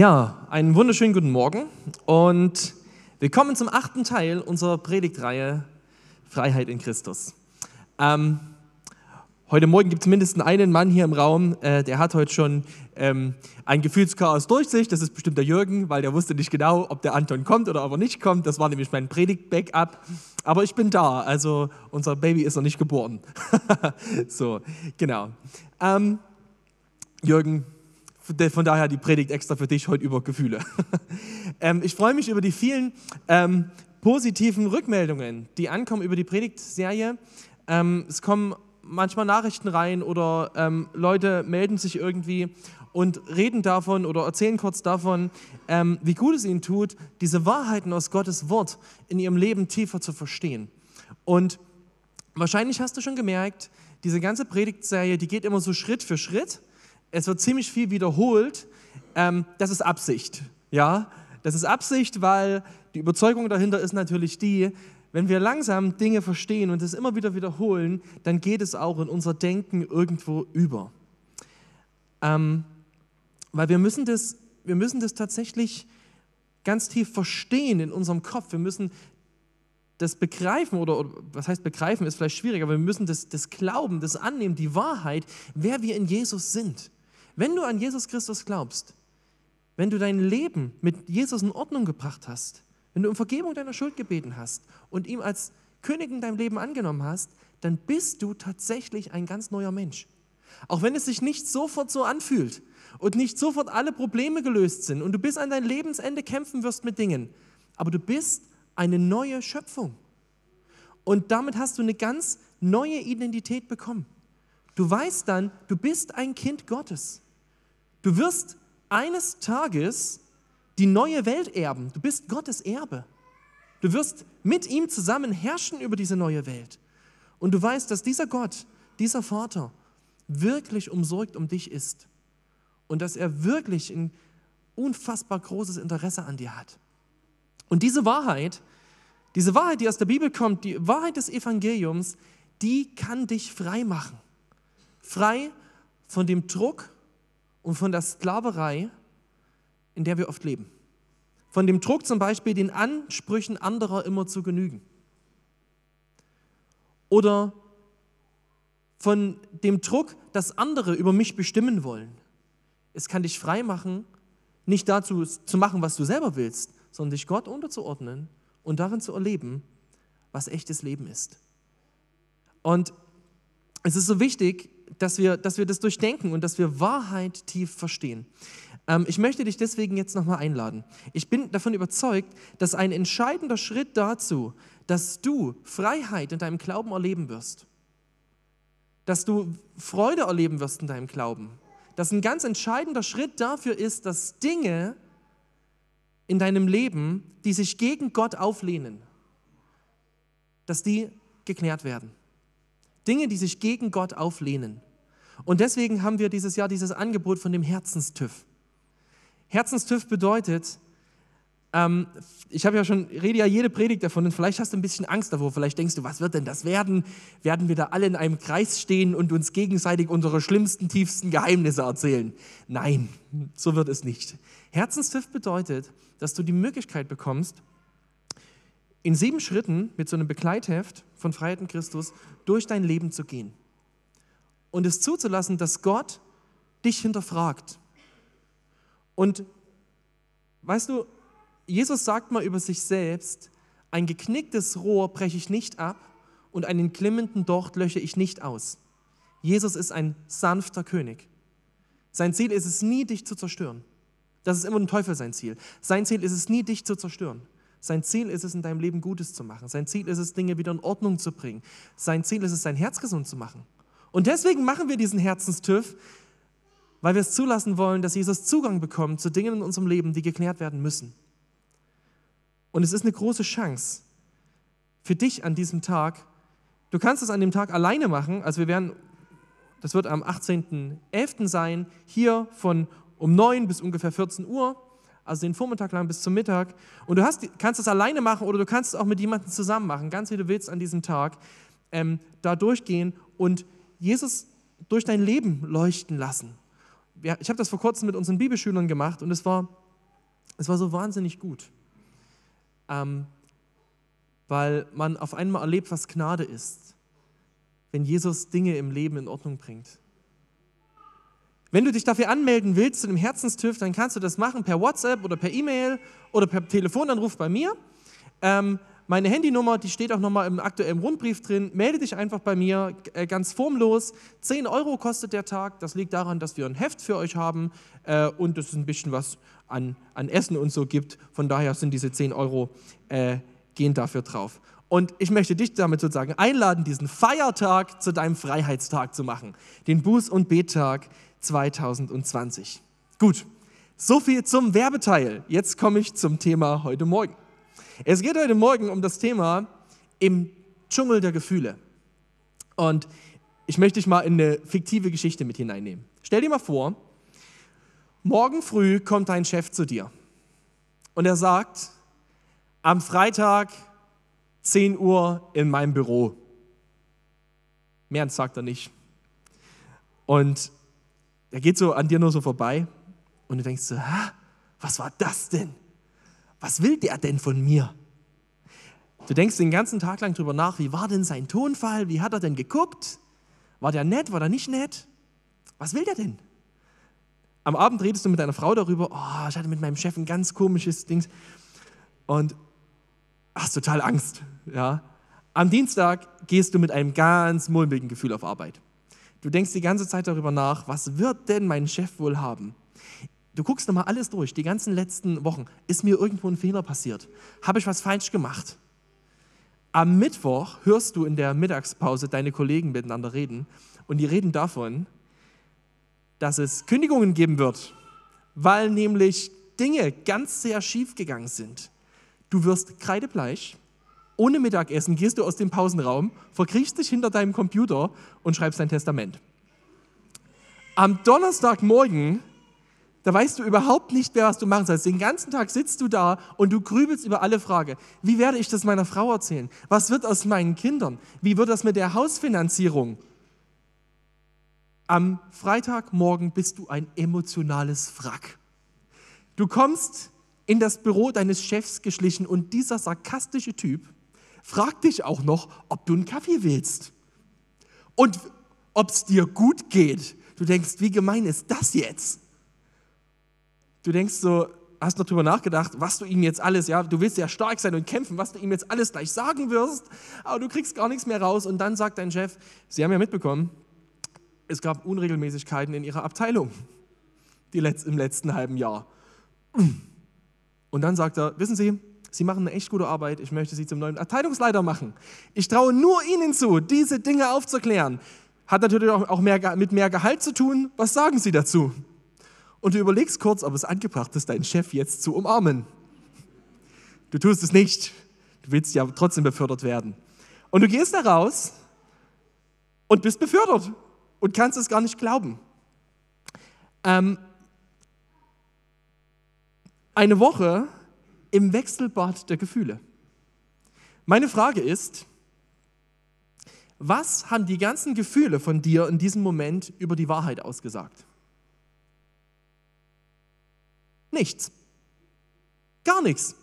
Ja, einen wunderschönen guten Morgen und willkommen zum achten Teil unserer Predigtreihe Freiheit in Christus. Ähm, heute Morgen gibt es mindestens einen Mann hier im Raum, äh, der hat heute schon ähm, ein Gefühlschaos durch sich. Das ist bestimmt der Jürgen, weil der wusste nicht genau, ob der Anton kommt oder ob er nicht kommt. Das war nämlich mein Predigt-Backup. Aber ich bin da, also unser Baby ist noch nicht geboren. so, genau. Ähm, Jürgen, von daher die Predigt extra für dich heute über Gefühle. ähm, ich freue mich über die vielen ähm, positiven Rückmeldungen, die ankommen über die Predigtserie. Ähm, es kommen manchmal Nachrichten rein oder Leute melden sich irgendwie und reden davon oder erzählen kurz davon, wie gut es ihnen tut, diese Wahrheiten aus Gottes Wort in ihrem Leben tiefer zu verstehen. Und wahrscheinlich hast du schon gemerkt, diese ganze Predigtserie, die geht immer so Schritt für Schritt es wird ziemlich viel wiederholt. Ähm, das ist Absicht. Ja, das ist Absicht, weil die Überzeugung dahinter ist natürlich die, wenn wir langsam Dinge verstehen und es immer wieder wiederholen, dann geht es auch in unser Denken irgendwo über. Ähm, weil wir müssen, das, wir müssen das tatsächlich ganz tief verstehen in unserem Kopf. Wir müssen das begreifen oder, oder, was heißt begreifen, ist vielleicht schwierig, aber wir müssen das, das glauben, das annehmen, die Wahrheit, wer wir in Jesus sind. Wenn du an Jesus Christus glaubst, wenn du dein Leben mit Jesus in Ordnung gebracht hast, wenn du um Vergebung deiner Schuld gebeten hast und ihm als König in deinem Leben angenommen hast, dann bist du tatsächlich ein ganz neuer Mensch. Auch wenn es sich nicht sofort so anfühlt und nicht sofort alle Probleme gelöst sind und du bis an dein Lebensende kämpfen wirst mit Dingen, aber du bist eine neue Schöpfung. Und damit hast du eine ganz neue Identität bekommen. Du weißt dann, du bist ein Kind Gottes. Du wirst eines Tages die neue Welt erben. Du bist Gottes Erbe. Du wirst mit ihm zusammen herrschen über diese neue Welt. Und du weißt, dass dieser Gott, dieser Vater, wirklich umsorgt um dich ist. Und dass er wirklich ein unfassbar großes Interesse an dir hat. Und diese Wahrheit, diese Wahrheit, die aus der Bibel kommt, die Wahrheit des Evangeliums, die kann dich frei machen. Frei von dem Druck und von der Sklaverei, in der wir oft leben. Von dem Druck zum Beispiel, den Ansprüchen anderer immer zu genügen. Oder von dem Druck, dass andere über mich bestimmen wollen. Es kann dich frei machen, nicht dazu zu machen, was du selber willst, sondern dich Gott unterzuordnen und darin zu erleben, was echtes Leben ist. Und es ist so wichtig, dass wir, dass wir das durchdenken und dass wir Wahrheit tief verstehen. Ähm, ich möchte dich deswegen jetzt nochmal einladen. Ich bin davon überzeugt, dass ein entscheidender Schritt dazu, dass du Freiheit in deinem Glauben erleben wirst, dass du Freude erleben wirst in deinem Glauben, dass ein ganz entscheidender Schritt dafür ist, dass Dinge in deinem Leben, die sich gegen Gott auflehnen, dass die geklärt werden. Dinge, die sich gegen Gott auflehnen. Und deswegen haben wir dieses Jahr dieses Angebot von dem Herzenstüff. Herzenstüff bedeutet, ähm, ich habe ja schon, rede ja jede Predigt davon und vielleicht hast du ein bisschen Angst davor, vielleicht denkst du, was wird denn das werden? Werden wir da alle in einem Kreis stehen und uns gegenseitig unsere schlimmsten, tiefsten Geheimnisse erzählen? Nein, so wird es nicht. Herzenstüff bedeutet, dass du die Möglichkeit bekommst, in sieben Schritten mit so einem Begleitheft von Freiheit in Christus durch dein Leben zu gehen und es zuzulassen, dass Gott dich hinterfragt. Und weißt du, Jesus sagt mal über sich selbst, ein geknicktes Rohr breche ich nicht ab und einen klimmenden Docht lösche ich nicht aus. Jesus ist ein sanfter König. Sein Ziel ist es nie, dich zu zerstören. Das ist immer ein Teufel sein Ziel. Sein Ziel ist es nie, dich zu zerstören. Sein Ziel ist es, in deinem Leben Gutes zu machen. Sein Ziel ist es, Dinge wieder in Ordnung zu bringen. Sein Ziel ist es, dein Herz gesund zu machen. Und deswegen machen wir diesen Herzenstüff, weil wir es zulassen wollen, dass Jesus Zugang bekommt zu Dingen in unserem Leben, die geklärt werden müssen. Und es ist eine große Chance für dich an diesem Tag. Du kannst es an dem Tag alleine machen. Also wir werden, das wird am 18.11. sein, hier von um 9 bis ungefähr 14 Uhr also den Vormittag lang bis zum Mittag. Und du hast, kannst es alleine machen oder du kannst es auch mit jemandem zusammen machen, ganz wie du willst an diesem Tag, ähm, da durchgehen und Jesus durch dein Leben leuchten lassen. Ja, ich habe das vor kurzem mit unseren Bibelschülern gemacht und es war Es war so wahnsinnig gut, ähm, weil man auf einmal erlebt, was Gnade ist, wenn Jesus Dinge im Leben in Ordnung bringt. Wenn du dich dafür anmelden willst zu dem Herzenstüff, dann kannst du das machen per WhatsApp oder per E-Mail oder per Telefonanruf bei mir. Ähm, meine Handynummer, die steht auch nochmal im aktuellen Rundbrief drin. Melde dich einfach bei mir, äh, ganz formlos. 10 Euro kostet der Tag. Das liegt daran, dass wir ein Heft für euch haben äh, und es ein bisschen was an, an Essen und so gibt. Von daher sind diese 10 Euro, äh, gehen dafür drauf. Und ich möchte dich damit sozusagen einladen, diesen Feiertag zu deinem Freiheitstag zu machen. Den Buß- und Bettag 2020. Gut, so viel zum Werbeteil. Jetzt komme ich zum Thema heute Morgen. Es geht heute Morgen um das Thema im Dschungel der Gefühle. Und ich möchte dich mal in eine fiktive Geschichte mit hineinnehmen. Stell dir mal vor, morgen früh kommt dein Chef zu dir und er sagt, am Freitag 10 Uhr in meinem Büro. Mehr sagt er nicht. Und er geht so an dir nur so vorbei und du denkst so, Hä, was war das denn? was will der denn von mir? Du denkst den ganzen Tag lang drüber nach, wie war denn sein Tonfall, wie hat er denn geguckt? War der nett, war der nicht nett? Was will der denn? Am Abend redest du mit deiner Frau darüber, oh, ich hatte mit meinem Chef ein ganz komisches Ding und hast total Angst. Ja? Am Dienstag gehst du mit einem ganz mulmigen Gefühl auf Arbeit. Du denkst die ganze Zeit darüber nach, was wird denn mein Chef wohl haben? Du guckst nochmal alles durch, die ganzen letzten Wochen. Ist mir irgendwo ein Fehler passiert? Habe ich was falsch gemacht? Am Mittwoch hörst du in der Mittagspause deine Kollegen miteinander reden und die reden davon, dass es Kündigungen geben wird, weil nämlich Dinge ganz sehr schief gegangen sind. Du wirst kreidebleich, ohne Mittagessen gehst du aus dem Pausenraum, verkriechst dich hinter deinem Computer und schreibst dein Testament. Am Donnerstagmorgen da weißt du überhaupt nicht mehr, was du machen sollst. Den ganzen Tag sitzt du da und du grübelst über alle Fragen. Wie werde ich das meiner Frau erzählen? Was wird aus meinen Kindern? Wie wird das mit der Hausfinanzierung? Am Freitagmorgen bist du ein emotionales Wrack. Du kommst in das Büro deines Chefs geschlichen und dieser sarkastische Typ fragt dich auch noch, ob du einen Kaffee willst und ob es dir gut geht. Du denkst, wie gemein ist das jetzt? Du denkst so, hast noch drüber nachgedacht, was du ihm jetzt alles, ja, du willst ja stark sein und kämpfen, was du ihm jetzt alles gleich sagen wirst, aber du kriegst gar nichts mehr raus und dann sagt dein Chef, Sie haben ja mitbekommen, es gab Unregelmäßigkeiten in Ihrer Abteilung die Letz im letzten halben Jahr. Und dann sagt er, wissen Sie, Sie machen eine echt gute Arbeit, ich möchte Sie zum neuen Abteilungsleiter machen. Ich traue nur Ihnen zu, diese Dinge aufzuklären. Hat natürlich auch mehr, mit mehr Gehalt zu tun. Was sagen Sie dazu? und du überlegst kurz, ob es angebracht ist, deinen Chef jetzt zu umarmen. Du tust es nicht. Du willst ja trotzdem befördert werden. Und du gehst da raus und bist befördert und kannst es gar nicht glauben. Ähm, eine Woche im Wechselbad der Gefühle. Meine Frage ist, was haben die ganzen Gefühle von dir in diesem Moment über die Wahrheit ausgesagt? Nichts. Gar nichts.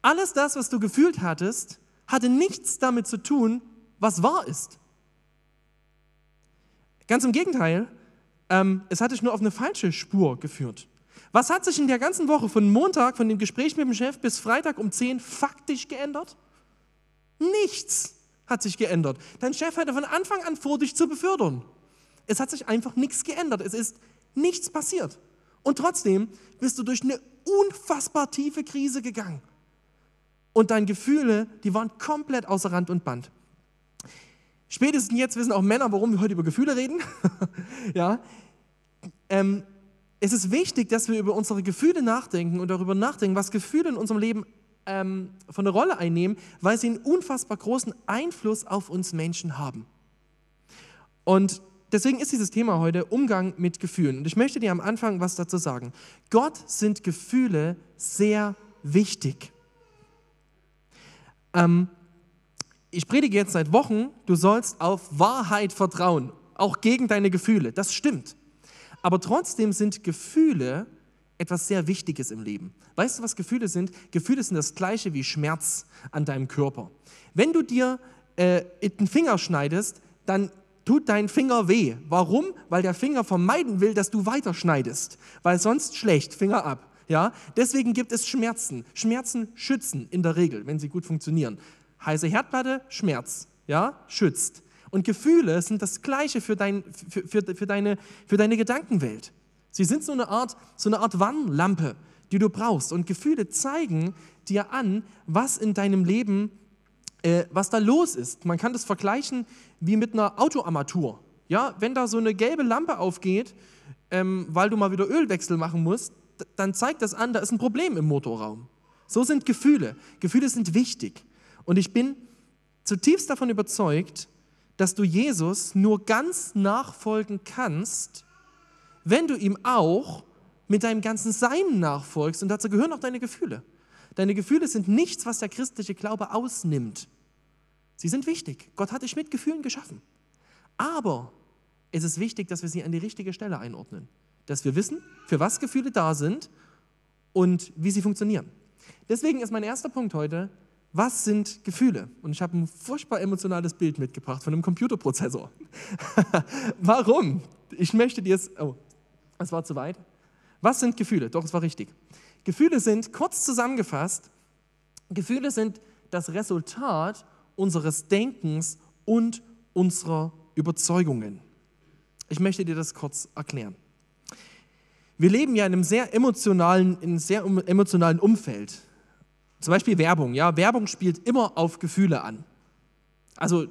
Alles das, was du gefühlt hattest, hatte nichts damit zu tun, was wahr ist. Ganz im Gegenteil, ähm, es hat dich nur auf eine falsche Spur geführt. Was hat sich in der ganzen Woche von Montag, von dem Gespräch mit dem Chef bis Freitag um 10 faktisch geändert? Nichts hat sich geändert. Dein Chef hatte von Anfang an vor, dich zu befördern. Es hat sich einfach nichts geändert. Es ist nichts passiert. Und trotzdem bist du durch eine unfassbar tiefe Krise gegangen. Und deine Gefühle, die waren komplett außer Rand und Band. Spätestens jetzt wissen auch Männer, warum wir heute über Gefühle reden. ja. Ähm, es ist wichtig, dass wir über unsere Gefühle nachdenken und darüber nachdenken, was Gefühle in unserem Leben ähm, von der Rolle einnehmen, weil sie einen unfassbar großen Einfluss auf uns Menschen haben. Und deswegen ist dieses Thema heute Umgang mit Gefühlen. Und ich möchte dir am Anfang was dazu sagen. Gott sind Gefühle sehr wichtig. Ähm, ich predige jetzt seit Wochen, du sollst auf Wahrheit vertrauen, auch gegen deine Gefühle. Das stimmt. Aber trotzdem sind Gefühle etwas sehr Wichtiges im Leben. Weißt du, was Gefühle sind? Gefühle sind das gleiche wie Schmerz an deinem Körper. Wenn du dir äh, den Finger schneidest, dann tut dein Finger weh. Warum? Weil der Finger vermeiden will, dass du weiterschneidest. Weil sonst schlecht, Finger ab. Ja? Deswegen gibt es Schmerzen. Schmerzen schützen in der Regel, wenn sie gut funktionieren. Heiße Herdplatte, Schmerz. Ja? Schützt. Und Gefühle sind das Gleiche für, dein, für, für, für, deine, für deine Gedankenwelt. Sie sind so eine Art, so eine Art Warnlampe, die du brauchst. Und Gefühle zeigen dir an, was in deinem Leben, äh, was da los ist. Man kann das vergleichen wie mit einer Autoarmatur. Ja, wenn da so eine gelbe Lampe aufgeht, ähm, weil du mal wieder Ölwechsel machen musst, dann zeigt das an, da ist ein Problem im Motorraum. So sind Gefühle. Gefühle sind wichtig. Und ich bin zutiefst davon überzeugt, dass du Jesus nur ganz nachfolgen kannst, wenn du ihm auch mit deinem ganzen Sein nachfolgst. Und dazu gehören auch deine Gefühle. Deine Gefühle sind nichts, was der christliche Glaube ausnimmt. Sie sind wichtig. Gott hat dich mit Gefühlen geschaffen. Aber es ist wichtig, dass wir sie an die richtige Stelle einordnen. Dass wir wissen, für was Gefühle da sind und wie sie funktionieren. Deswegen ist mein erster Punkt heute, was sind Gefühle? Und ich habe ein furchtbar emotionales Bild mitgebracht von einem Computerprozessor. Warum? Ich möchte dir es. Oh, es war zu weit. Was sind Gefühle? Doch, es war richtig. Gefühle sind, kurz zusammengefasst, Gefühle sind das Resultat unseres Denkens und unserer Überzeugungen. Ich möchte dir das kurz erklären. Wir leben ja in einem sehr emotionalen, in sehr emotionalen Umfeld. Zum Beispiel Werbung. Ja, Werbung spielt immer auf Gefühle an. Also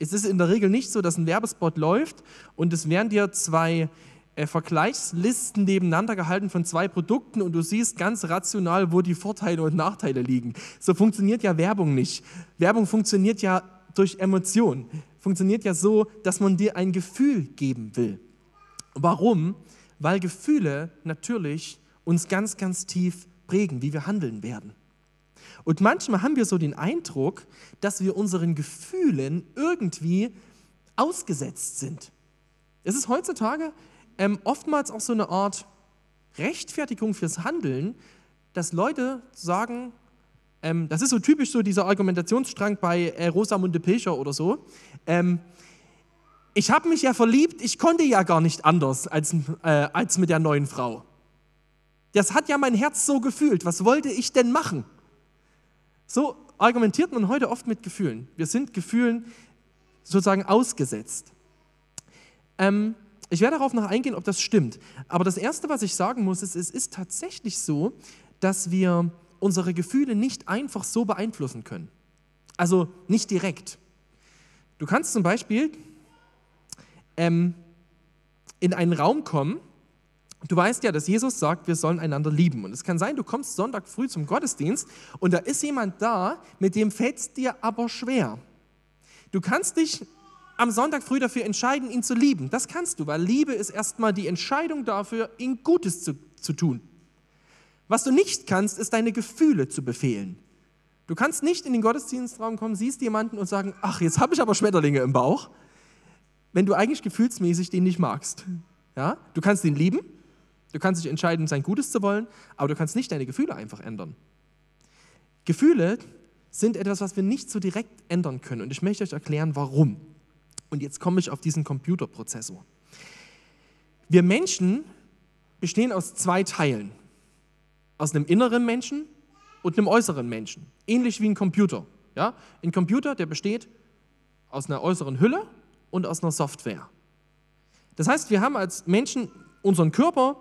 es ist in der Regel nicht so, dass ein Werbespot läuft und es werden dir zwei äh, Vergleichslisten nebeneinander gehalten von zwei Produkten und du siehst ganz rational, wo die Vorteile und Nachteile liegen. So funktioniert ja Werbung nicht. Werbung funktioniert ja durch Emotionen. Funktioniert ja so, dass man dir ein Gefühl geben will. Warum? Weil Gefühle natürlich uns ganz, ganz tief prägen, wie wir handeln werden. Und manchmal haben wir so den Eindruck, dass wir unseren Gefühlen irgendwie ausgesetzt sind. Es ist heutzutage ähm, oftmals auch so eine Art Rechtfertigung fürs Handeln, dass Leute sagen, ähm, das ist so typisch so dieser Argumentationsstrang bei äh, Rosamunde Pilcher oder so, ähm, ich habe mich ja verliebt, ich konnte ja gar nicht anders als, äh, als mit der neuen Frau. Das hat ja mein Herz so gefühlt, was wollte ich denn machen? So argumentiert man heute oft mit Gefühlen. Wir sind Gefühlen sozusagen ausgesetzt. Ähm, ich werde darauf noch eingehen, ob das stimmt. Aber das Erste, was ich sagen muss, ist, es ist tatsächlich so, dass wir unsere Gefühle nicht einfach so beeinflussen können. Also nicht direkt. Du kannst zum Beispiel ähm, in einen Raum kommen, du weißt ja, dass Jesus sagt, wir sollen einander lieben. Und es kann sein, du kommst Sonntag früh zum Gottesdienst und da ist jemand da, mit dem fällt es dir aber schwer. Du kannst dich am Sonntag früh dafür entscheiden, ihn zu lieben. Das kannst du, weil Liebe ist erstmal die Entscheidung dafür, ihm Gutes zu, zu tun. Was du nicht kannst, ist deine Gefühle zu befehlen. Du kannst nicht in den Gottesdienstraum kommen, siehst jemanden und sagen, ach, jetzt habe ich aber Schmetterlinge im Bauch, wenn du eigentlich gefühlsmäßig den nicht magst. Ja? Du kannst ihn lieben, du kannst dich entscheiden, sein Gutes zu wollen, aber du kannst nicht deine Gefühle einfach ändern. Gefühle sind etwas, was wir nicht so direkt ändern können. Und ich möchte euch erklären, warum. Und jetzt komme ich auf diesen Computerprozessor. Wir Menschen bestehen aus zwei Teilen. Aus einem inneren Menschen und einem äußeren Menschen. Ähnlich wie ein Computer. Ja? Ein Computer, der besteht aus einer äußeren Hülle und aus einer Software. Das heißt, wir haben als Menschen unseren Körper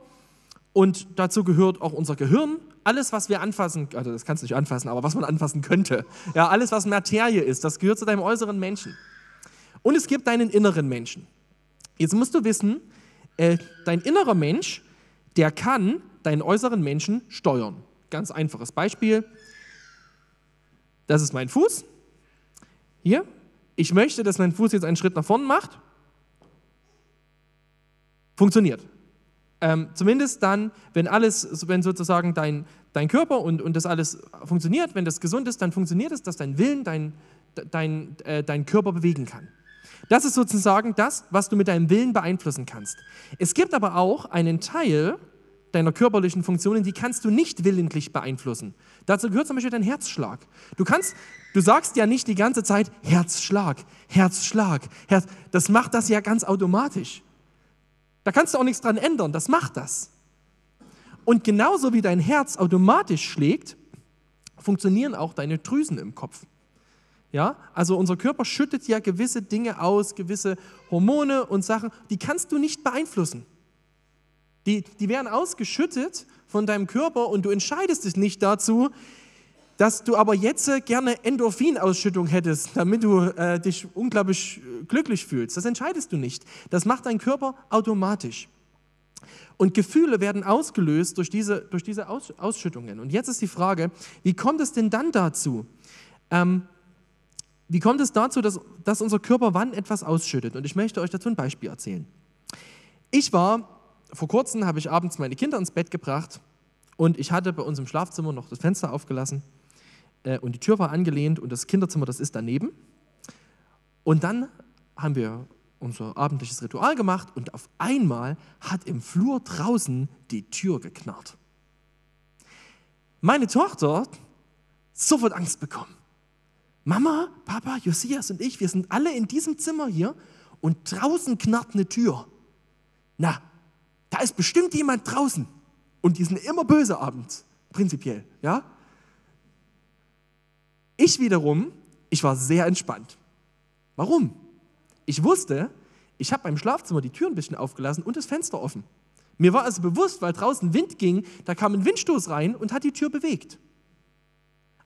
und dazu gehört auch unser Gehirn. Alles, was wir anfassen, also das kannst du nicht anfassen, aber was man anfassen könnte. Ja, alles, was Materie ist, das gehört zu deinem äußeren Menschen. Und es gibt deinen inneren Menschen. Jetzt musst du wissen, äh, dein innerer Mensch, der kann deinen äußeren Menschen steuern. Ganz einfaches Beispiel. Das ist mein Fuß. Hier. Ich möchte, dass mein Fuß jetzt einen Schritt nach vorne macht. Funktioniert. Ähm, zumindest dann, wenn alles, wenn sozusagen dein, dein Körper und, und das alles funktioniert, wenn das gesund ist, dann funktioniert es, dass dein Willen dein, dein, äh, dein Körper bewegen kann. Das ist sozusagen das, was du mit deinem Willen beeinflussen kannst. Es gibt aber auch einen Teil deiner körperlichen Funktionen, die kannst du nicht willentlich beeinflussen. Dazu gehört zum Beispiel dein Herzschlag. Du kannst, du sagst ja nicht die ganze Zeit Herzschlag, Herzschlag, Herz. Das macht das ja ganz automatisch. Da kannst du auch nichts dran ändern. Das macht das. Und genauso wie dein Herz automatisch schlägt, funktionieren auch deine Drüsen im Kopf. Ja, also unser Körper schüttet ja gewisse Dinge aus, gewisse Hormone und Sachen, die kannst du nicht beeinflussen. Die, die werden ausgeschüttet von deinem Körper und du entscheidest dich nicht dazu, dass du aber jetzt gerne Endorphinausschüttung hättest, damit du äh, dich unglaublich glücklich fühlst. Das entscheidest du nicht. Das macht dein Körper automatisch. Und Gefühle werden ausgelöst durch diese, durch diese Aus, Ausschüttungen. Und jetzt ist die Frage, wie kommt es denn dann dazu? Ähm, wie kommt es dazu, dass, dass unser Körper wann etwas ausschüttet? Und ich möchte euch dazu ein Beispiel erzählen. Ich war vor kurzem habe ich abends meine Kinder ins Bett gebracht und ich hatte bei uns im Schlafzimmer noch das Fenster aufgelassen äh, und die Tür war angelehnt und das Kinderzimmer, das ist daneben. Und dann haben wir unser abendliches Ritual gemacht und auf einmal hat im Flur draußen die Tür geknarrt. Meine Tochter sofort Angst bekommen. Mama, Papa, Josias und ich, wir sind alle in diesem Zimmer hier und draußen knarrt eine Tür. Na, da ist bestimmt jemand draußen und die sind immer böse abends, prinzipiell, ja? Ich wiederum, ich war sehr entspannt. Warum? Ich wusste, ich habe beim Schlafzimmer die Tür ein bisschen aufgelassen und das Fenster offen. Mir war also bewusst, weil draußen Wind ging, da kam ein Windstoß rein und hat die Tür bewegt.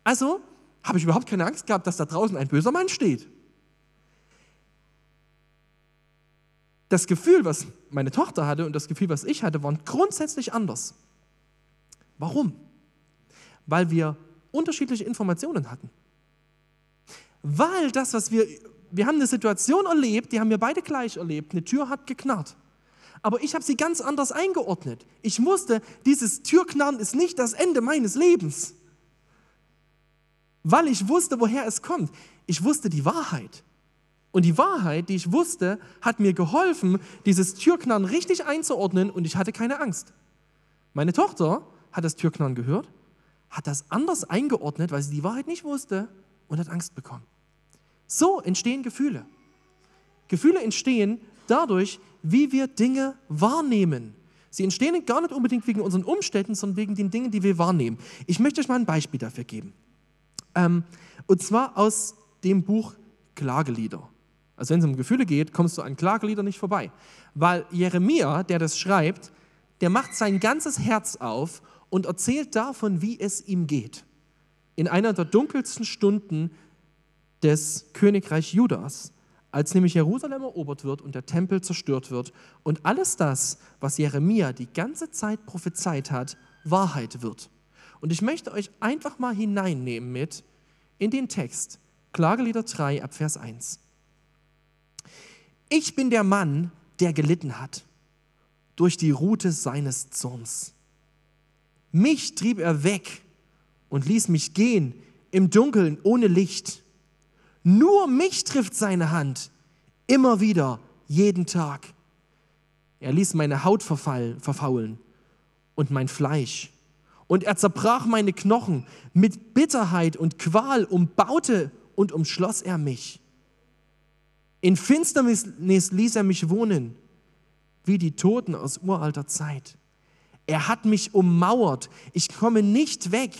Also habe ich überhaupt keine Angst gehabt, dass da draußen ein böser Mann steht. das Gefühl, was meine Tochter hatte und das Gefühl, was ich hatte, waren grundsätzlich anders. Warum? Weil wir unterschiedliche Informationen hatten. Weil das, was wir, wir haben eine Situation erlebt, die haben wir beide gleich erlebt, eine Tür hat geknarrt. Aber ich habe sie ganz anders eingeordnet. Ich wusste, dieses Türknarren ist nicht das Ende meines Lebens. Weil ich wusste, woher es kommt. Ich wusste die Wahrheit. Und die Wahrheit, die ich wusste, hat mir geholfen, dieses Türknarren richtig einzuordnen und ich hatte keine Angst. Meine Tochter hat das Türknarren gehört, hat das anders eingeordnet, weil sie die Wahrheit nicht wusste und hat Angst bekommen. So entstehen Gefühle. Gefühle entstehen dadurch, wie wir Dinge wahrnehmen. Sie entstehen gar nicht unbedingt wegen unseren Umständen, sondern wegen den Dingen, die wir wahrnehmen. Ich möchte euch mal ein Beispiel dafür geben. Ähm, und zwar aus dem Buch Klagelieder. Also wenn es um Gefühle geht, kommst du an Klagelieder nicht vorbei. Weil Jeremia, der das schreibt, der macht sein ganzes Herz auf und erzählt davon, wie es ihm geht. In einer der dunkelsten Stunden des Königreich Judas, als nämlich Jerusalem erobert wird und der Tempel zerstört wird und alles das, was Jeremia die ganze Zeit prophezeit hat, Wahrheit wird. Und ich möchte euch einfach mal hineinnehmen mit in den Text, Klagelieder 3 ab Vers 1. Ich bin der Mann, der gelitten hat durch die Rute seines Zorns. Mich trieb er weg und ließ mich gehen im Dunkeln ohne Licht. Nur mich trifft seine Hand immer wieder, jeden Tag. Er ließ meine Haut verfaulen und mein Fleisch. Und er zerbrach meine Knochen. Mit Bitterheit und Qual umbaute und umschloss er mich. In Finsternis ließ er mich wohnen, wie die Toten aus uralter Zeit. Er hat mich ummauert, ich komme nicht weg.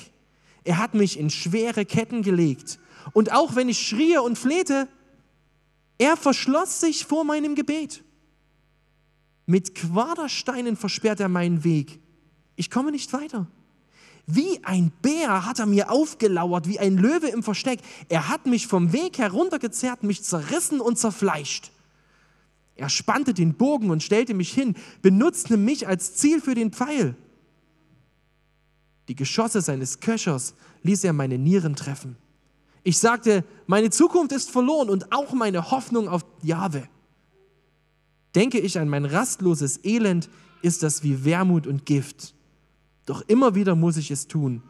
Er hat mich in schwere Ketten gelegt. Und auch wenn ich schrie und flehte, er verschloss sich vor meinem Gebet. Mit Quadersteinen versperrt er meinen Weg. Ich komme nicht weiter. Wie ein Bär hat er mir aufgelauert, wie ein Löwe im Versteck. Er hat mich vom Weg heruntergezerrt, mich zerrissen und zerfleischt. Er spannte den Bogen und stellte mich hin, benutzte mich als Ziel für den Pfeil. Die Geschosse seines Köchers ließ er meine Nieren treffen. Ich sagte, meine Zukunft ist verloren und auch meine Hoffnung auf Jahwe. Denke ich an mein rastloses Elend, ist das wie Wermut und Gift. Doch immer wieder muss ich es tun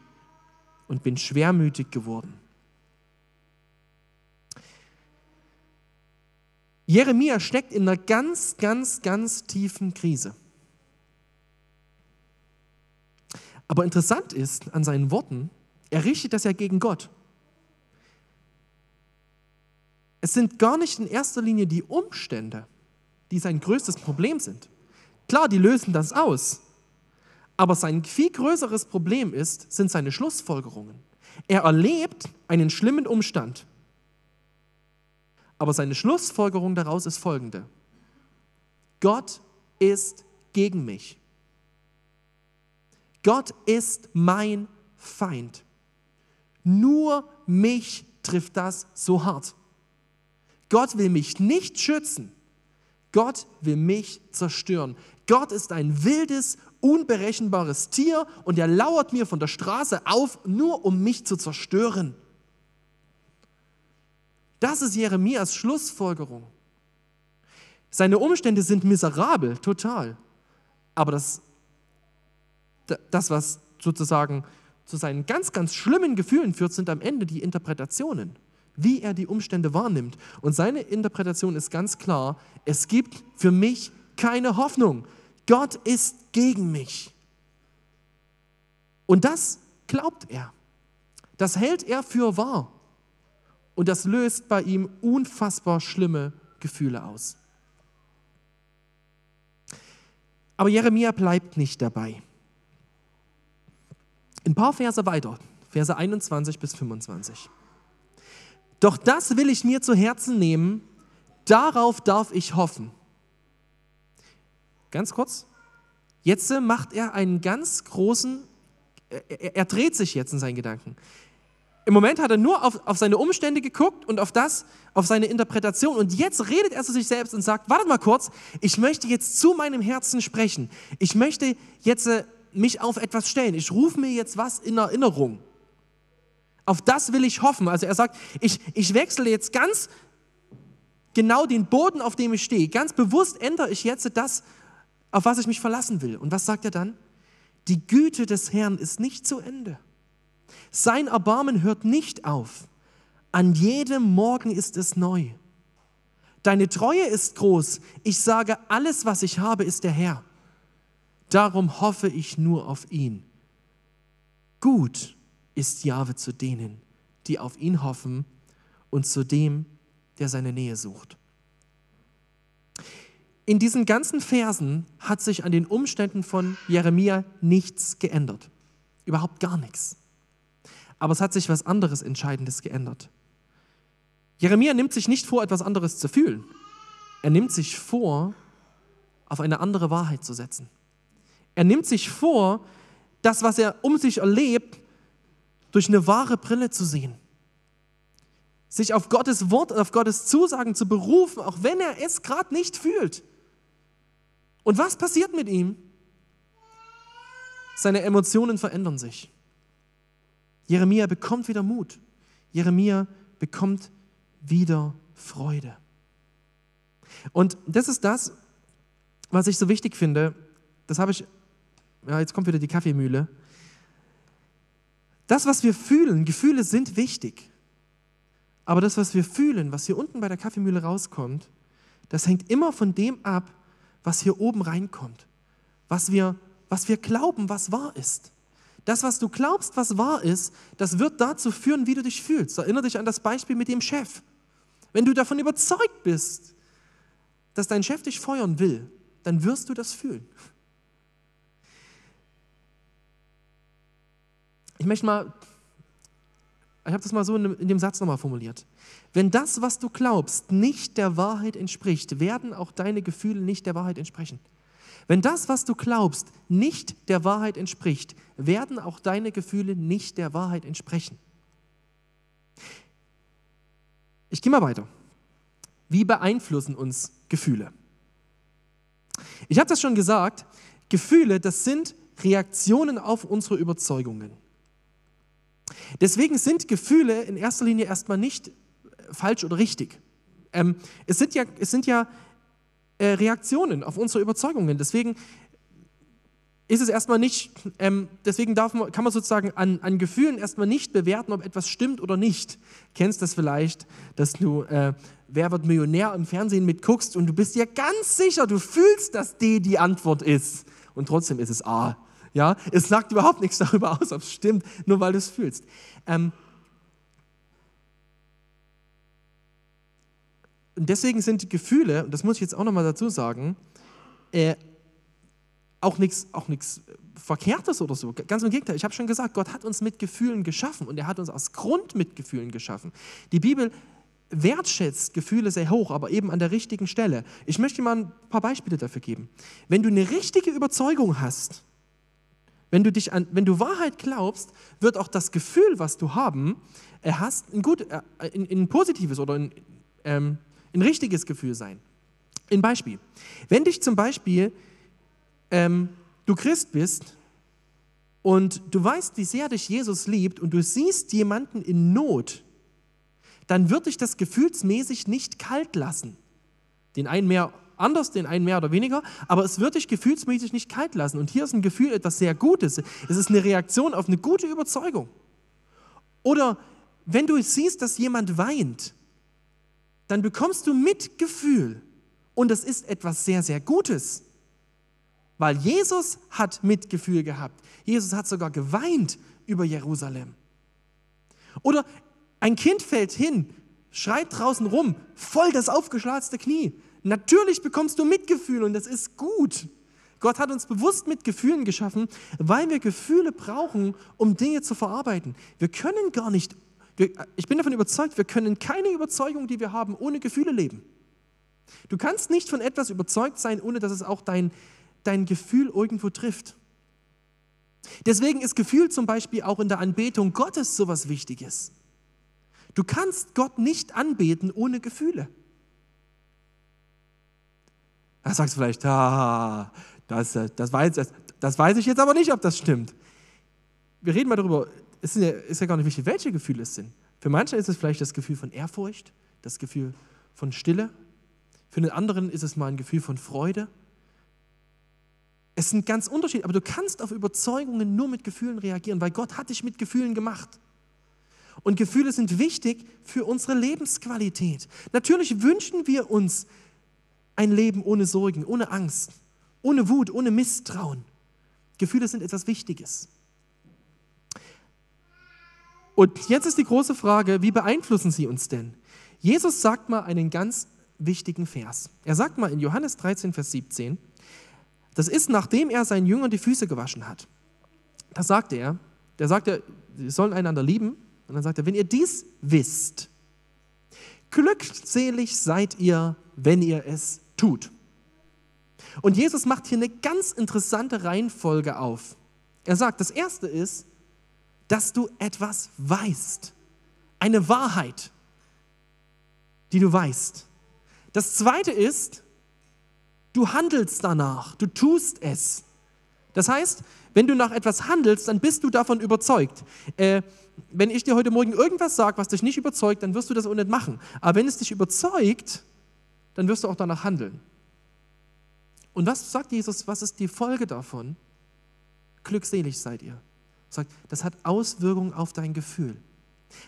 und bin schwermütig geworden. Jeremia steckt in einer ganz, ganz, ganz tiefen Krise. Aber interessant ist an seinen Worten, er richtet das ja gegen Gott. Es sind gar nicht in erster Linie die Umstände, die sein größtes Problem sind. Klar, die lösen das aus. Aber sein viel größeres Problem ist, sind seine Schlussfolgerungen. Er erlebt einen schlimmen Umstand. Aber seine Schlussfolgerung daraus ist folgende. Gott ist gegen mich. Gott ist mein Feind. Nur mich trifft das so hart. Gott will mich nicht schützen. Gott will mich zerstören. Gott ist ein wildes, unberechenbares Tier und er lauert mir von der Straße auf, nur um mich zu zerstören. Das ist Jeremias Schlussfolgerung. Seine Umstände sind miserabel, total. Aber das, das was sozusagen zu seinen ganz, ganz schlimmen Gefühlen führt, sind am Ende die Interpretationen, wie er die Umstände wahrnimmt. Und seine Interpretation ist ganz klar, es gibt für mich keine Hoffnung. Gott ist gegen mich. Und das glaubt er. Das hält er für wahr. Und das löst bei ihm unfassbar schlimme Gefühle aus. Aber Jeremia bleibt nicht dabei. Ein paar Verse weiter, Verse 21 bis 25. Doch das will ich mir zu Herzen nehmen, darauf darf ich hoffen. Ganz kurz, jetzt macht er einen ganz großen, er, er dreht sich jetzt in seinen Gedanken. Im Moment hat er nur auf, auf seine Umstände geguckt und auf das, auf seine Interpretation. Und jetzt redet er zu sich selbst und sagt, wartet mal kurz, ich möchte jetzt zu meinem Herzen sprechen. Ich möchte jetzt äh, mich auf etwas stellen. Ich rufe mir jetzt was in Erinnerung. Auf das will ich hoffen. Also er sagt, ich, ich wechsle jetzt ganz genau den Boden, auf dem ich stehe. Ganz bewusst ändere ich jetzt das, auf was ich mich verlassen will. Und was sagt er dann? Die Güte des Herrn ist nicht zu Ende. Sein Erbarmen hört nicht auf. An jedem Morgen ist es neu. Deine Treue ist groß. Ich sage, alles, was ich habe, ist der Herr. Darum hoffe ich nur auf ihn. Gut ist Jahwe zu denen, die auf ihn hoffen und zu dem, der seine Nähe sucht. In diesen ganzen Versen hat sich an den Umständen von Jeremia nichts geändert. Überhaupt gar nichts. Aber es hat sich was anderes Entscheidendes geändert. Jeremia nimmt sich nicht vor, etwas anderes zu fühlen. Er nimmt sich vor, auf eine andere Wahrheit zu setzen. Er nimmt sich vor, das, was er um sich erlebt, durch eine wahre Brille zu sehen. Sich auf Gottes Wort, auf Gottes Zusagen zu berufen, auch wenn er es gerade nicht fühlt. Und was passiert mit ihm? Seine Emotionen verändern sich. Jeremia bekommt wieder Mut. Jeremia bekommt wieder Freude. Und das ist das, was ich so wichtig finde. Das habe ich ja, jetzt kommt wieder die Kaffeemühle. Das, was wir fühlen, Gefühle sind wichtig. Aber das, was wir fühlen, was hier unten bei der Kaffeemühle rauskommt, das hängt immer von dem ab, was hier oben reinkommt. Was wir, was wir glauben, was wahr ist. Das, was du glaubst, was wahr ist, das wird dazu führen, wie du dich fühlst. Erinnere dich an das Beispiel mit dem Chef. Wenn du davon überzeugt bist, dass dein Chef dich feuern will, dann wirst du das fühlen. Ich möchte mal, ich habe das mal so in dem Satz nochmal formuliert. Wenn das, was du glaubst, nicht der Wahrheit entspricht, werden auch deine Gefühle nicht der Wahrheit entsprechen. Wenn das, was du glaubst, nicht der Wahrheit entspricht, werden auch deine Gefühle nicht der Wahrheit entsprechen. Ich gehe mal weiter. Wie beeinflussen uns Gefühle? Ich habe das schon gesagt, Gefühle, das sind Reaktionen auf unsere Überzeugungen. Deswegen sind Gefühle in erster Linie erstmal nicht äh, falsch oder richtig. Ähm, es sind ja, es sind ja äh, Reaktionen auf unsere Überzeugungen. Deswegen ist es erstmal nicht, ähm, deswegen darf man, kann man sozusagen an, an Gefühlen erstmal nicht bewerten, ob etwas stimmt oder nicht. Kennst das vielleicht, dass du äh, Wer wird Millionär im Fernsehen mitguckst und du bist dir ganz sicher, du fühlst, dass D die Antwort ist und trotzdem ist es A. Ja, es sagt überhaupt nichts darüber aus, ob es stimmt, nur weil du es fühlst. Ähm, und deswegen sind die Gefühle, und das muss ich jetzt auch nochmal dazu sagen, äh, auch nichts auch Verkehrtes oder so. Ganz im Gegenteil, ich habe schon gesagt, Gott hat uns mit Gefühlen geschaffen und er hat uns aus Grund mit Gefühlen geschaffen. Die Bibel wertschätzt Gefühle sehr hoch, aber eben an der richtigen Stelle. Ich möchte mal ein paar Beispiele dafür geben. Wenn du eine richtige Überzeugung hast, wenn du, dich an, wenn du Wahrheit glaubst, wird auch das Gefühl, was du haben, hast, ein, gut, äh, ein, ein positives oder ein, ähm, ein richtiges Gefühl sein. Ein Beispiel. Wenn dich zum Beispiel ähm, du Christ bist und du weißt, wie sehr dich Jesus liebt und du siehst jemanden in Not, dann wird dich das gefühlsmäßig nicht kalt lassen. Den einen mehr anders, den einen mehr oder weniger, aber es wird dich gefühlsmäßig nicht kalt lassen. Und hier ist ein Gefühl etwas sehr Gutes. Es ist eine Reaktion auf eine gute Überzeugung. Oder wenn du siehst, dass jemand weint, dann bekommst du Mitgefühl. Und das ist etwas sehr, sehr Gutes. Weil Jesus hat Mitgefühl gehabt. Jesus hat sogar geweint über Jerusalem. Oder ein Kind fällt hin, schreit draußen rum, voll das aufgeschlatzte Knie. Natürlich bekommst du Mitgefühl und das ist gut. Gott hat uns bewusst mit Gefühlen geschaffen, weil wir Gefühle brauchen, um Dinge zu verarbeiten. Wir können gar nicht, ich bin davon überzeugt, wir können keine Überzeugung, die wir haben, ohne Gefühle leben. Du kannst nicht von etwas überzeugt sein, ohne dass es auch dein, dein Gefühl irgendwo trifft. Deswegen ist Gefühl zum Beispiel auch in der Anbetung Gottes so was Wichtiges. Du kannst Gott nicht anbeten ohne Gefühle. Da sagst du vielleicht, ah, das, das, weiß, das, weiß ich jetzt aber nicht, ob das stimmt. Wir reden mal darüber, es ist ja, ist ja gar nicht wichtig, welche Gefühle es sind. Für manche ist es vielleicht das Gefühl von Ehrfurcht, das Gefühl von Stille. Für den anderen ist es mal ein Gefühl von Freude. Es sind ganz unterschiedlich, aber du kannst auf Überzeugungen nur mit Gefühlen reagieren, weil Gott hat dich mit Gefühlen gemacht. Und Gefühle sind wichtig für unsere Lebensqualität. Natürlich wünschen wir uns ein Leben ohne Sorgen, ohne Angst, ohne Wut, ohne Misstrauen. Gefühle sind etwas Wichtiges. Und jetzt ist die große Frage, wie beeinflussen sie uns denn? Jesus sagt mal einen ganz wichtigen Vers. Er sagt mal in Johannes 13, Vers 17, das ist, nachdem er seinen Jüngern die Füße gewaschen hat. Da sagt er, der sagt er, sie sollen einander lieben, und dann sagt er, wenn ihr dies wisst, glückselig seid ihr, wenn ihr es tut. Und Jesus macht hier eine ganz interessante Reihenfolge auf. Er sagt, das erste ist, dass du etwas weißt. Eine Wahrheit, die du weißt. Das zweite ist, du handelst danach, du tust es. Das heißt, wenn du nach etwas handelst, dann bist du davon überzeugt. Äh, wenn ich dir heute Morgen irgendwas sage, was dich nicht überzeugt, dann wirst du das auch nicht machen. Aber wenn es dich überzeugt, dann wirst du auch danach handeln. Und was sagt Jesus, was ist die Folge davon? Glückselig seid ihr. Sagt, das hat Auswirkungen auf dein Gefühl.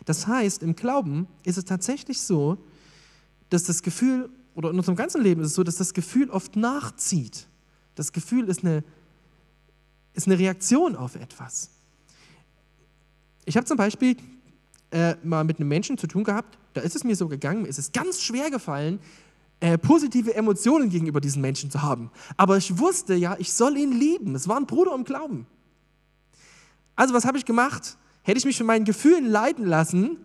Das heißt, im Glauben ist es tatsächlich so, dass das Gefühl, oder in unserem ganzen Leben ist es so, dass das Gefühl oft nachzieht. Das Gefühl ist eine, ist eine Reaktion auf etwas. Ich habe zum Beispiel äh, mal mit einem Menschen zu tun gehabt, da ist es mir so gegangen, es ist ganz schwer gefallen, äh, positive Emotionen gegenüber diesen Menschen zu haben. Aber ich wusste ja, ich soll ihn lieben. Es war ein Bruder im Glauben. Also was habe ich gemacht? Hätte ich mich von meinen Gefühlen leiten lassen,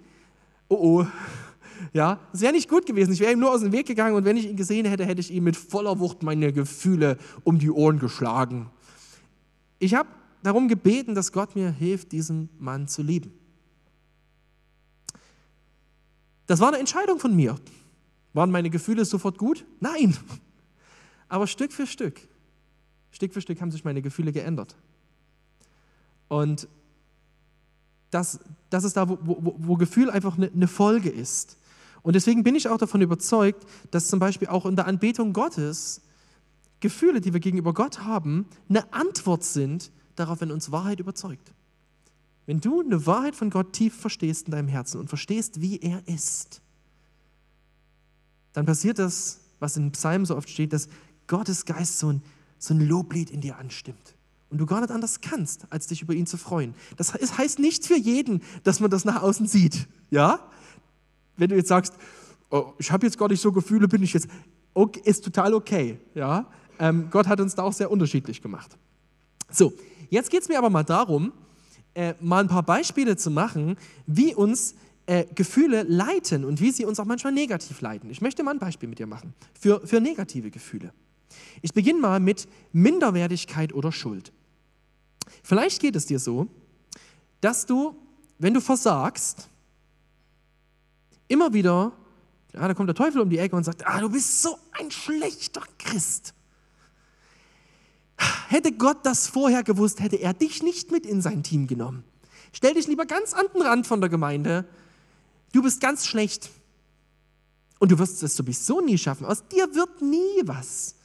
oh oh, ja, das wäre nicht gut gewesen. Ich wäre ihm nur aus dem Weg gegangen und wenn ich ihn gesehen hätte, hätte ich ihm mit voller Wucht meine Gefühle um die Ohren geschlagen. Ich habe darum gebeten, dass Gott mir hilft, diesen Mann zu lieben. Das war eine Entscheidung von mir. Waren meine Gefühle sofort gut? Nein. Aber Stück für Stück, Stück für Stück haben sich meine Gefühle geändert. Und das, das ist da, wo, wo, wo Gefühl einfach eine, eine Folge ist. Und deswegen bin ich auch davon überzeugt, dass zum Beispiel auch in der Anbetung Gottes Gefühle, die wir gegenüber Gott haben, eine Antwort sind darauf, wenn uns Wahrheit überzeugt. Wenn du eine Wahrheit von Gott tief verstehst in deinem Herzen und verstehst, wie er ist, dann passiert das, was in Psalmen so oft steht, dass Gottes Geist so ein, so ein Loblied in dir anstimmt. und du gar nicht anders kannst, als dich über ihn zu freuen. Das heißt nicht für jeden, dass man das nach außen sieht. Ja? Wenn du jetzt sagst, oh, ich habe jetzt gar nicht so Gefühle, bin ich jetzt, okay, ist total okay. Ja? Ähm, Gott hat uns da auch sehr unterschiedlich gemacht. So, jetzt geht es mir aber mal darum, äh, mal ein paar Beispiele zu machen, wie uns äh, Gefühle leiten und wie sie uns auch manchmal negativ leiten. Ich möchte mal ein Beispiel mit dir machen für, für negative Gefühle. Ich beginne mal mit Minderwertigkeit oder Schuld. Vielleicht geht es dir so, dass du, wenn du versagst, immer wieder, ja, da kommt der Teufel um die Ecke und sagt, ah, du bist so ein schlechter Christ. Hätte Gott das vorher gewusst, hätte er dich nicht mit in sein Team genommen. Stell dich lieber ganz an den Rand von der Gemeinde. Du bist ganz schlecht. Und du wirst es sowieso nie schaffen. Aus dir wird nie was.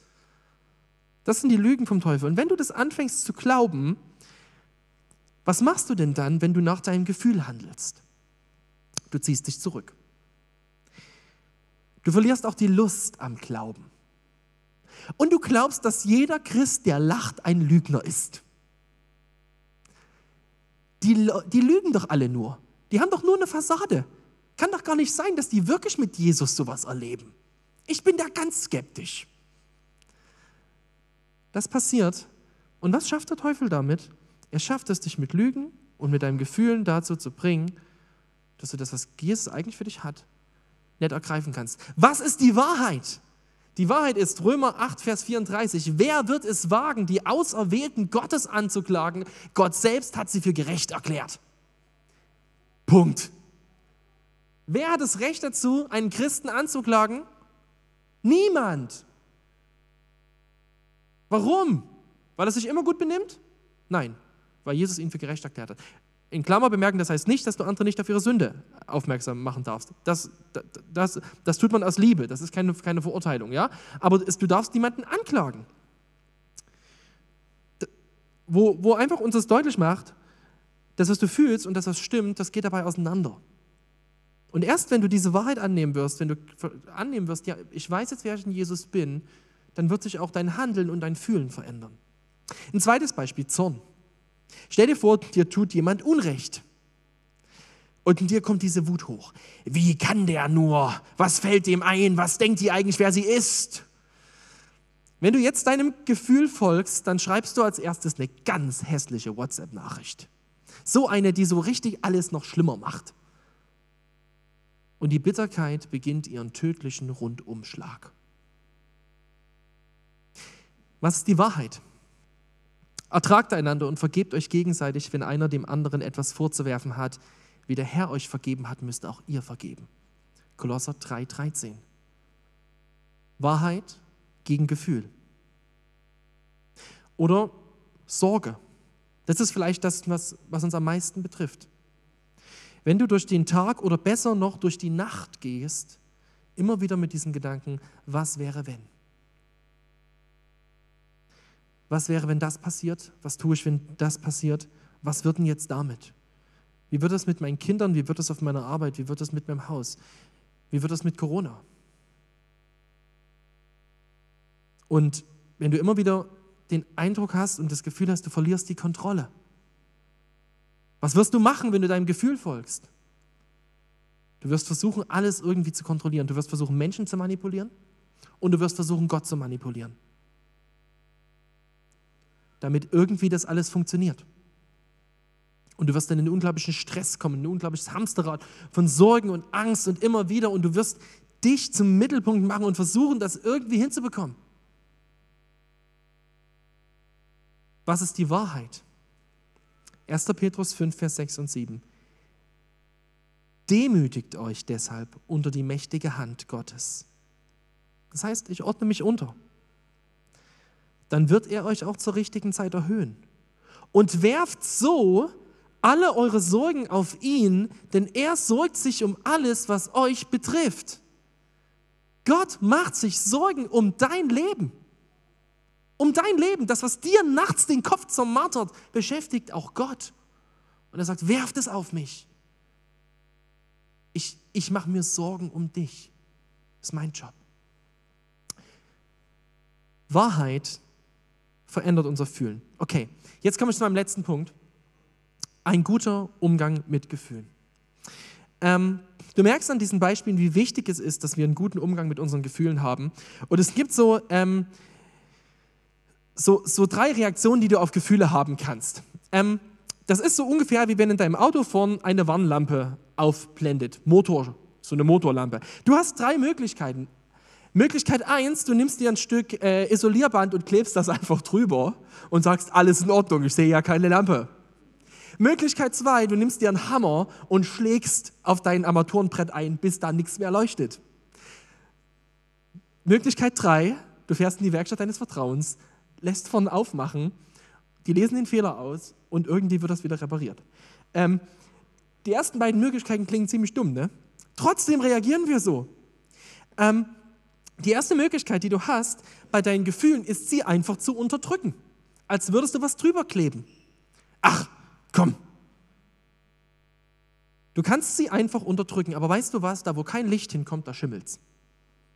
Das sind die Lügen vom Teufel. Und wenn du das anfängst zu glauben, was machst du denn dann, wenn du nach deinem Gefühl handelst? Du ziehst dich zurück. Du verlierst auch die Lust am Glauben. Und du glaubst, dass jeder Christ, der lacht, ein Lügner ist. Die, die lügen doch alle nur. Die haben doch nur eine Fassade. Kann doch gar nicht sein, dass die wirklich mit Jesus sowas erleben. Ich bin da ganz skeptisch. Das passiert. Und was schafft der Teufel damit? Er schafft es, dich mit Lügen und mit deinen Gefühlen dazu zu bringen, dass du das, was Jesus eigentlich für dich hat, nicht ergreifen kannst. Was ist die Wahrheit? Die Wahrheit ist Römer 8, Vers 34. Wer wird es wagen, die Auserwählten Gottes anzuklagen? Gott selbst hat sie für gerecht erklärt. Punkt. Wer hat das Recht dazu, einen Christen anzuklagen? Niemand. Warum? Weil er sich immer gut benimmt? Nein, weil Jesus ihn für gerecht erklärt hat. In Klammer bemerken, das heißt nicht, dass du andere nicht auf ihre Sünde aufmerksam machen darfst. Das, das, das, tut man aus Liebe, das ist keine, keine Verurteilung. Ja? Aber es, du darfst niemanden anklagen. Wo, wo einfach uns das deutlich macht, das, was du fühlst und das, was stimmt, das geht dabei auseinander. Und erst wenn du diese Wahrheit annehmen wirst, wenn du annehmen wirst, ja, ich weiß jetzt, wer ich in Jesus bin, dann wird sich auch dein Handeln und dein Fühlen verändern. Ein zweites Beispiel, Zorn. Stell dir vor, dir tut jemand Unrecht. Und in dir kommt diese Wut hoch. Wie kann der nur? Was fällt dem ein? Was denkt die eigentlich, wer sie ist? Wenn du jetzt deinem Gefühl folgst, dann schreibst du als erstes eine ganz hässliche WhatsApp-Nachricht. So eine, die so richtig alles noch schlimmer macht. Und die Bitterkeit beginnt ihren tödlichen Rundumschlag. Was ist die Wahrheit? Ertragt einander und vergebt euch gegenseitig, wenn einer dem anderen etwas vorzuwerfen hat. Wie der Herr euch vergeben hat, müsst auch ihr vergeben. Kolosser 3,13. Wahrheit gegen Gefühl. Oder Sorge. Das ist vielleicht das, was, was uns am meisten betrifft. Wenn du durch den Tag oder besser noch durch die Nacht gehst, immer wieder mit diesem Gedanken, was wäre wenn? Was wäre, wenn das passiert? Was tue ich, wenn das passiert? Was wird denn jetzt damit? Wie wird das mit meinen Kindern? Wie wird das auf meiner Arbeit? Wie wird das mit meinem Haus? Wie wird das mit Corona? Und wenn du immer wieder den Eindruck hast und das Gefühl hast, du verlierst die Kontrolle, was wirst du machen, wenn du deinem Gefühl folgst? Du wirst versuchen, alles irgendwie zu kontrollieren. Du wirst versuchen, Menschen zu manipulieren und du wirst versuchen, Gott zu manipulieren damit irgendwie das alles funktioniert. Und du wirst dann in einen unglaublichen Stress kommen, ein unglaubliches Hamsterrad von Sorgen und Angst und immer wieder. Und du wirst dich zum Mittelpunkt machen und versuchen, das irgendwie hinzubekommen. Was ist die Wahrheit? 1. Petrus 5, Vers 6 und 7. Demütigt euch deshalb unter die mächtige Hand Gottes. Das heißt, ich ordne mich unter dann wird er euch auch zur richtigen Zeit erhöhen. Und werft so alle eure Sorgen auf ihn, denn er sorgt sich um alles, was euch betrifft. Gott macht sich Sorgen um dein Leben. Um dein Leben. Das, was dir nachts den Kopf zermartert, beschäftigt auch Gott. Und er sagt, werft es auf mich. Ich, ich mache mir Sorgen um dich. Das ist mein Job. Wahrheit verändert unser Fühlen. Okay, jetzt komme ich zu meinem letzten Punkt. Ein guter Umgang mit Gefühlen. Ähm, du merkst an diesen Beispielen, wie wichtig es ist, dass wir einen guten Umgang mit unseren Gefühlen haben. Und es gibt so, ähm, so, so drei Reaktionen, die du auf Gefühle haben kannst. Ähm, das ist so ungefähr, wie wenn in deinem Auto vorn eine Warnlampe aufblendet. Motor, so eine Motorlampe. Du hast drei Möglichkeiten. Möglichkeit eins: du nimmst dir ein Stück äh, Isolierband und klebst das einfach drüber und sagst, alles in Ordnung, ich sehe ja keine Lampe. Möglichkeit zwei: du nimmst dir einen Hammer und schlägst auf dein Armaturenbrett ein, bis da nichts mehr leuchtet. Möglichkeit drei: du fährst in die Werkstatt deines Vertrauens, lässt vorne aufmachen, die lesen den Fehler aus und irgendwie wird das wieder repariert. Ähm, die ersten beiden Möglichkeiten klingen ziemlich dumm, ne? Trotzdem reagieren wir so. Ähm, die erste Möglichkeit, die du hast bei deinen Gefühlen, ist sie einfach zu unterdrücken, als würdest du was drüber kleben. Ach, komm. Du kannst sie einfach unterdrücken, aber weißt du was? Da, wo kein Licht hinkommt, da schimmelt's.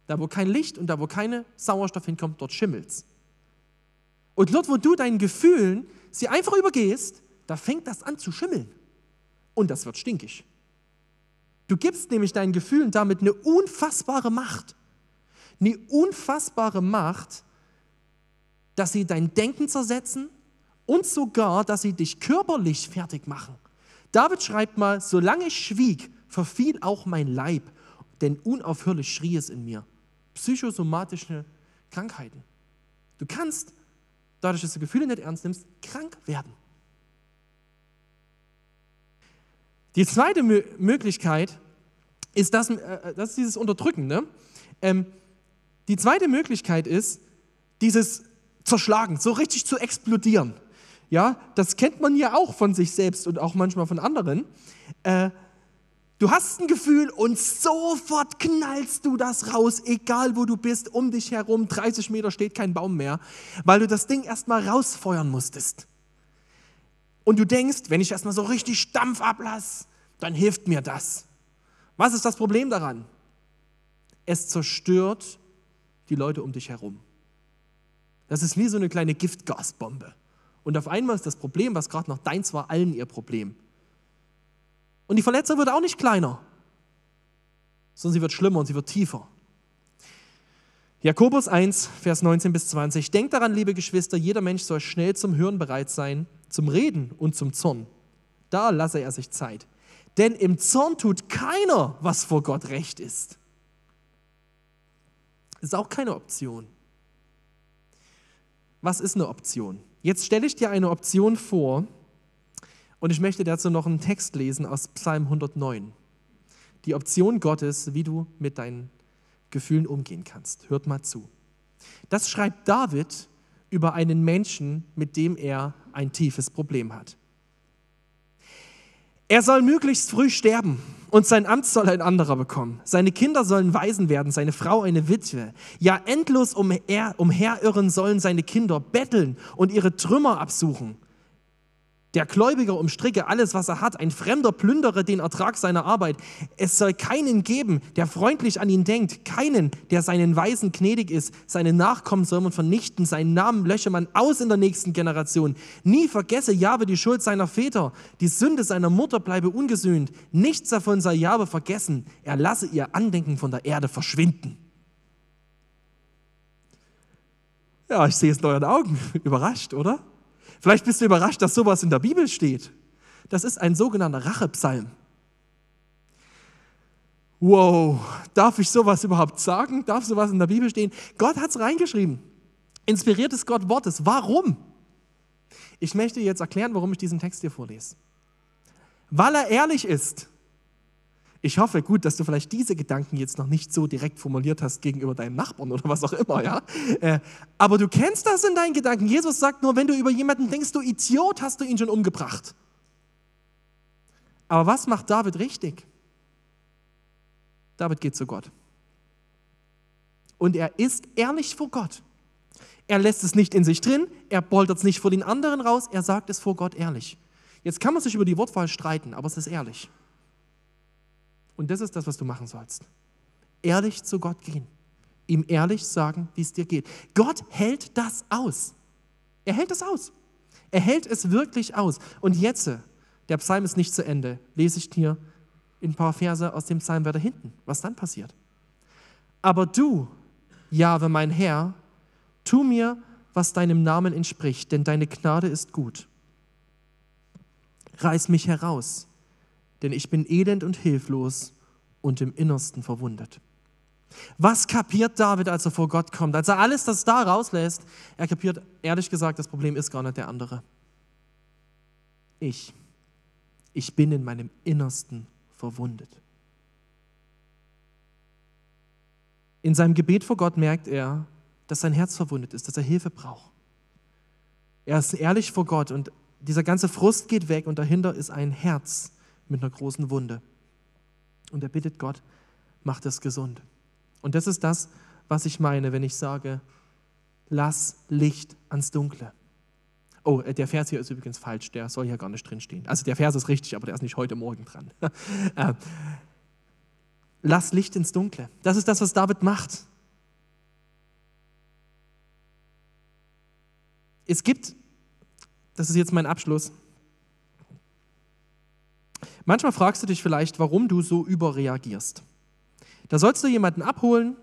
Da, wo kein Licht und da, wo keine Sauerstoff hinkommt, dort schimmelt's. Und dort, wo du deinen Gefühlen sie einfach übergehst, da fängt das an zu schimmeln. Und das wird stinkig. Du gibst nämlich deinen Gefühlen damit eine unfassbare Macht. Eine unfassbare Macht, dass sie dein Denken zersetzen und sogar, dass sie dich körperlich fertig machen. David schreibt mal, solange ich schwieg, verfiel auch mein Leib, denn unaufhörlich schrie es in mir. Psychosomatische Krankheiten. Du kannst dadurch, dass du Gefühle nicht ernst nimmst, krank werden. Die zweite Mö Möglichkeit ist, das, äh, das ist dieses Unterdrücken. Ne? Ähm, die zweite Möglichkeit ist, dieses Zerschlagen, so richtig zu explodieren. Ja, das kennt man ja auch von sich selbst und auch manchmal von anderen. Äh, Du hast ein Gefühl und sofort knallst du das raus, egal wo du bist, um dich herum, 30 Meter steht kein Baum mehr, weil du das Ding erstmal rausfeuern musstest. Und du denkst, wenn ich erstmal so richtig Dampf ablasse, dann hilft mir das. Was ist das Problem daran? Es zerstört die Leute um dich herum. Das ist wie so eine kleine Giftgasbombe. Und auf einmal ist das Problem, was gerade noch deins war, allen ihr Problem. Und die Verletzung wird auch nicht kleiner, sondern sie wird schlimmer und sie wird tiefer. Jakobus 1, Vers 19 bis 20. Denkt daran, liebe Geschwister, jeder Mensch soll schnell zum Hören bereit sein, zum Reden und zum Zorn. Da lasse er sich Zeit. Denn im Zorn tut keiner, was vor Gott recht ist. Ist auch keine Option. Was ist eine Option? Jetzt stelle ich dir eine Option vor, und ich möchte dazu noch einen Text lesen aus Psalm 109. Die Option Gottes, wie du mit deinen Gefühlen umgehen kannst. Hört mal zu. Das schreibt David über einen Menschen, mit dem er ein tiefes Problem hat. Er soll möglichst früh sterben und sein Amt soll ein anderer bekommen. Seine Kinder sollen Waisen werden, seine Frau eine Witwe. Ja, endlos umher, umherirren sollen seine Kinder betteln und ihre Trümmer absuchen. Der Gläubiger umstricke alles, was er hat. Ein Fremder plündere den Ertrag seiner Arbeit. Es soll keinen geben, der freundlich an ihn denkt. Keinen, der seinen Weisen gnädig ist. Seine Nachkommen soll man vernichten. Seinen Namen lösche man aus in der nächsten Generation. Nie vergesse Jabe die Schuld seiner Väter. Die Sünde seiner Mutter bleibe ungesühnt. Nichts davon sei Jabe vergessen. Er lasse ihr Andenken von der Erde verschwinden. Ja, ich sehe es in euren Augen. Überrascht, oder? Vielleicht bist du überrascht, dass sowas in der Bibel steht. Das ist ein sogenannter Rachepsalm. Wow, darf ich sowas überhaupt sagen? Darf sowas in der Bibel stehen? Gott hat es reingeschrieben. Inspiriertes Gott Wortes. Warum? Ich möchte jetzt erklären, warum ich diesen Text hier vorlese. Weil er ehrlich ist. Ich hoffe gut, dass du vielleicht diese Gedanken jetzt noch nicht so direkt formuliert hast gegenüber deinem Nachbarn oder was auch immer, ja. Äh, aber du kennst das in deinen Gedanken. Jesus sagt nur, wenn du über jemanden denkst, du Idiot, hast du ihn schon umgebracht. Aber was macht David richtig? David geht zu Gott. Und er ist ehrlich vor Gott. Er lässt es nicht in sich drin, er poltert es nicht vor den anderen raus, er sagt es vor Gott ehrlich. Jetzt kann man sich über die Wortwahl streiten, aber es ist ehrlich. Und das ist das, was du machen sollst. Ehrlich zu Gott gehen. Ihm ehrlich sagen, wie es dir geht. Gott hält das aus. Er hält es aus. Er hält es wirklich aus. Und jetzt, der Psalm ist nicht zu Ende, lese ich dir ein paar Verse aus dem Psalm weiter hinten, was dann passiert. Aber du, Jahwe, mein Herr, tu mir, was deinem Namen entspricht, denn deine Gnade ist gut. Reiß mich heraus, denn ich bin elend und hilflos und im Innersten verwundet. Was kapiert David, als er vor Gott kommt? Als er alles das da rauslässt, er kapiert, ehrlich gesagt, das Problem ist gar nicht der andere. Ich. Ich bin in meinem Innersten verwundet. In seinem Gebet vor Gott merkt er, dass sein Herz verwundet ist, dass er Hilfe braucht. Er ist ehrlich vor Gott und dieser ganze Frust geht weg und dahinter ist ein Herz mit einer großen Wunde. Und er bittet Gott, macht es gesund. Und das ist das, was ich meine, wenn ich sage, lass Licht ans Dunkle. Oh, äh, der Vers hier ist übrigens falsch, der soll hier gar nicht drinstehen. Also der Vers ist richtig, aber der ist nicht heute Morgen dran. Äh, lass Licht ins Dunkle. Das ist das, was David macht. Es gibt, das ist jetzt mein Abschluss, manchmal fragst du dich vielleicht, warum du so überreagierst. Da sollst du jemanden abholen,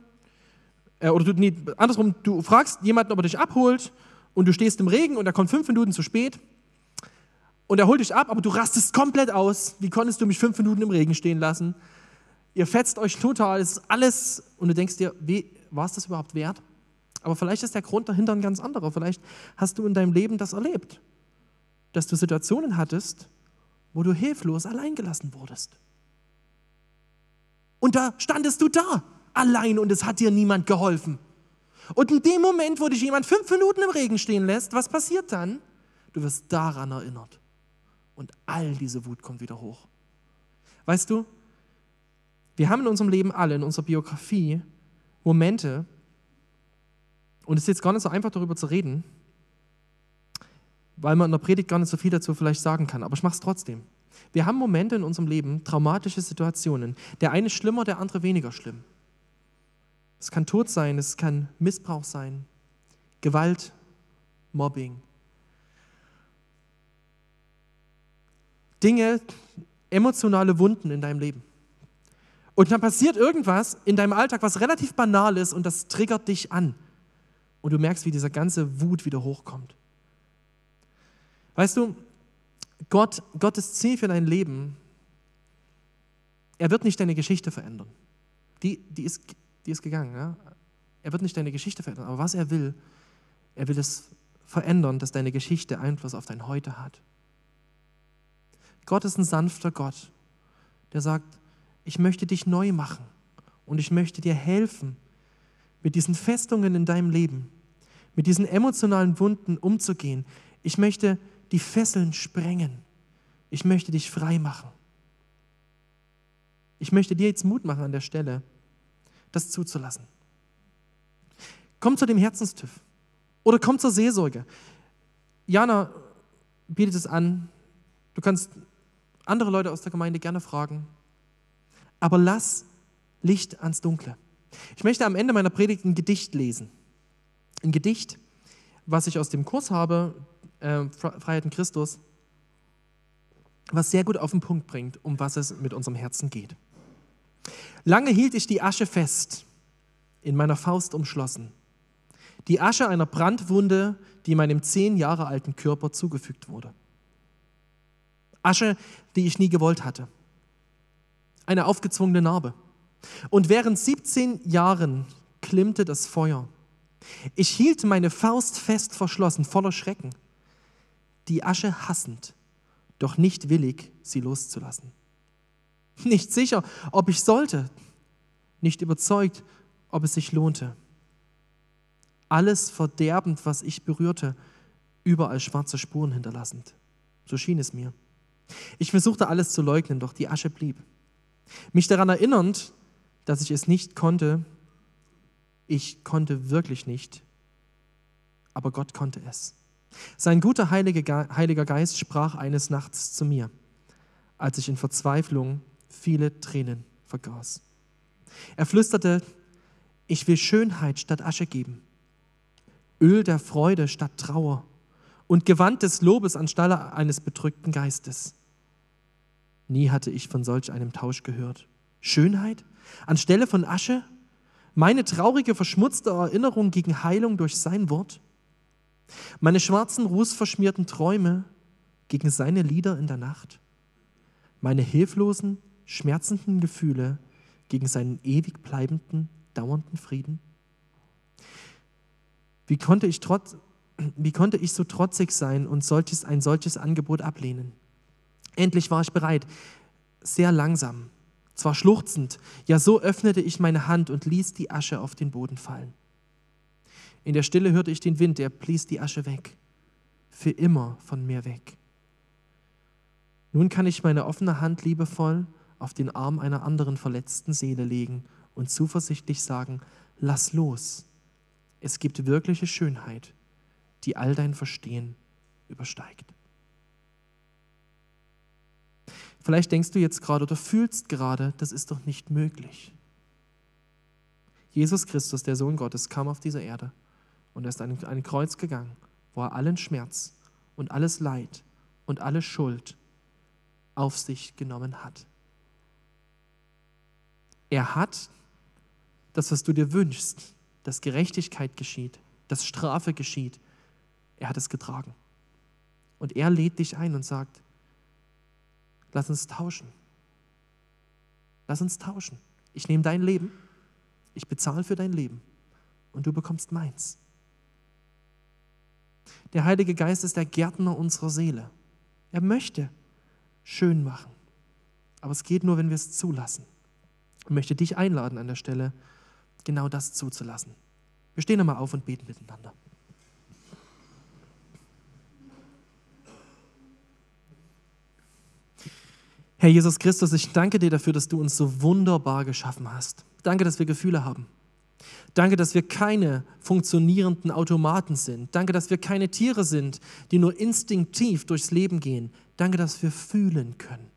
äh, oder du, nee, andersrum, du fragst jemanden, ob er dich abholt und du stehst im Regen und er kommt fünf Minuten zu spät und er holt dich ab, aber du rastest komplett aus. Wie konntest du mich fünf Minuten im Regen stehen lassen? Ihr fetzt euch total, es ist alles und du denkst dir, war es das überhaupt wert? Aber vielleicht ist der Grund dahinter ein ganz anderer. Vielleicht hast du in deinem Leben das erlebt, dass du Situationen hattest, wo du hilflos alleingelassen wurdest. Und da standest du da, allein und es hat dir niemand geholfen. Und in dem Moment, wo dich jemand fünf Minuten im Regen stehen lässt, was passiert dann? Du wirst daran erinnert. Und all diese Wut kommt wieder hoch. Weißt du, wir haben in unserem Leben alle, in unserer Biografie, Momente, und es ist jetzt gar nicht so einfach darüber zu reden, weil man in der Predigt gar nicht so viel dazu vielleicht sagen kann, aber ich mache es trotzdem. Wir haben Momente in unserem Leben, traumatische Situationen. Der eine schlimmer, der andere weniger schlimm. Es kann Tod sein, es kann Missbrauch sein, Gewalt, Mobbing. Dinge, emotionale Wunden in deinem Leben. Und dann passiert irgendwas in deinem Alltag, was relativ banal ist und das triggert dich an. Und du merkst, wie dieser ganze Wut wieder hochkommt. Weißt du, Gott, Gottes Ziel für dein Leben, er wird nicht deine Geschichte verändern. Die, die, ist, die ist gegangen. Ja? Er wird nicht deine Geschichte verändern. Aber was er will, er will es verändern, dass deine Geschichte Einfluss auf dein Heute hat. Gott ist ein sanfter Gott, der sagt, ich möchte dich neu machen und ich möchte dir helfen, mit diesen Festungen in deinem Leben, mit diesen emotionalen Wunden umzugehen. Ich möchte die Fesseln sprengen. Ich möchte dich frei machen. Ich möchte dir jetzt Mut machen an der Stelle, das zuzulassen. Komm zu dem Herzenstüff oder komm zur Seelsorge. Jana bietet es an. Du kannst andere Leute aus der Gemeinde gerne fragen. Aber lass Licht ans Dunkle. Ich möchte am Ende meiner Predigt ein Gedicht lesen. Ein Gedicht, was ich aus dem Kurs habe, äh, Freiheit in Christus, was sehr gut auf den Punkt bringt, um was es mit unserem Herzen geht. Lange hielt ich die Asche fest, in meiner Faust umschlossen. Die Asche einer Brandwunde, die meinem zehn Jahre alten Körper zugefügt wurde. Asche, die ich nie gewollt hatte. Eine aufgezwungene Narbe. Und während 17 Jahren klimmte das Feuer. Ich hielt meine Faust fest verschlossen, voller Schrecken die Asche hassend, doch nicht willig, sie loszulassen. Nicht sicher, ob ich sollte, nicht überzeugt, ob es sich lohnte. Alles verderbend, was ich berührte, überall schwarze Spuren hinterlassend. So schien es mir. Ich versuchte alles zu leugnen, doch die Asche blieb. Mich daran erinnernd, dass ich es nicht konnte, ich konnte wirklich nicht, aber Gott konnte es. Sein guter Heiliger Geist sprach eines Nachts zu mir, als ich in Verzweiflung viele Tränen vergaß. Er flüsterte, ich will Schönheit statt Asche geben, Öl der Freude statt Trauer und Gewand des Lobes anstelle eines bedrückten Geistes. Nie hatte ich von solch einem Tausch gehört. Schönheit anstelle von Asche? Meine traurige, verschmutzte Erinnerung gegen Heilung durch sein Wort? Meine schwarzen, rußverschmierten Träume gegen seine Lieder in der Nacht? Meine hilflosen, schmerzenden Gefühle gegen seinen ewig bleibenden, dauernden Frieden? Wie konnte ich, trotz, wie konnte ich so trotzig sein und solches, ein solches Angebot ablehnen? Endlich war ich bereit, sehr langsam, zwar schluchzend, ja so öffnete ich meine Hand und ließ die Asche auf den Boden fallen. In der Stille hörte ich den Wind, der blies die Asche weg, für immer von mir weg. Nun kann ich meine offene Hand liebevoll auf den Arm einer anderen verletzten Seele legen und zuversichtlich sagen, lass los. Es gibt wirkliche Schönheit, die all dein Verstehen übersteigt. Vielleicht denkst du jetzt gerade oder fühlst gerade, das ist doch nicht möglich. Jesus Christus, der Sohn Gottes, kam auf diese Erde und er ist an ein Kreuz gegangen, wo er allen Schmerz und alles Leid und alle Schuld auf sich genommen hat. Er hat das, was du dir wünschst, dass Gerechtigkeit geschieht, dass Strafe geschieht, er hat es getragen. Und er lädt dich ein und sagt, Lass uns tauschen. Lass uns tauschen. Ich nehme dein Leben, ich bezahle für dein Leben und du bekommst meins. Der Heilige Geist ist der Gärtner unserer Seele. Er möchte schön machen. Aber es geht nur, wenn wir es zulassen. Ich möchte dich einladen an der Stelle, genau das zuzulassen. Wir stehen einmal auf und beten miteinander. Herr Jesus Christus, ich danke dir dafür, dass du uns so wunderbar geschaffen hast. Danke, dass wir Gefühle haben. Danke, dass wir keine funktionierenden Automaten sind. Danke, dass wir keine Tiere sind, die nur instinktiv durchs Leben gehen. Danke, dass wir fühlen können.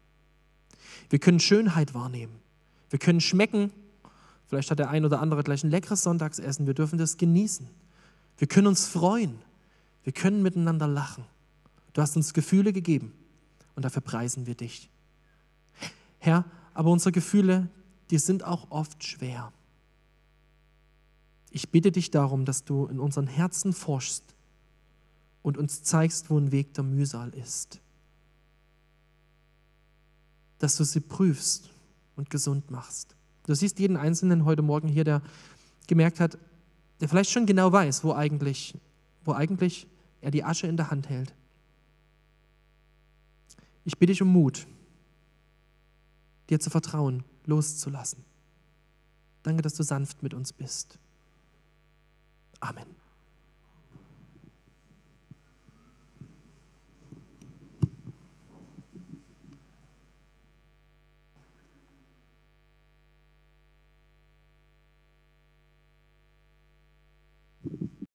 Wir können Schönheit wahrnehmen. Wir können schmecken. Vielleicht hat der ein oder andere gleich ein leckeres Sonntagsessen. Wir dürfen das genießen. Wir können uns freuen. Wir können miteinander lachen. Du hast uns Gefühle gegeben und dafür preisen wir dich. Herr, aber unsere Gefühle, die sind auch oft schwer. Ich bitte dich darum, dass du in unseren Herzen forschst und uns zeigst, wo ein Weg der Mühsal ist. Dass du sie prüfst und gesund machst. Du siehst jeden Einzelnen heute Morgen hier, der gemerkt hat, der vielleicht schon genau weiß, wo eigentlich, wo eigentlich er die Asche in der Hand hält. Ich bitte dich um Mut, dir zu vertrauen, loszulassen. Danke, dass du sanft mit uns bist. Amen.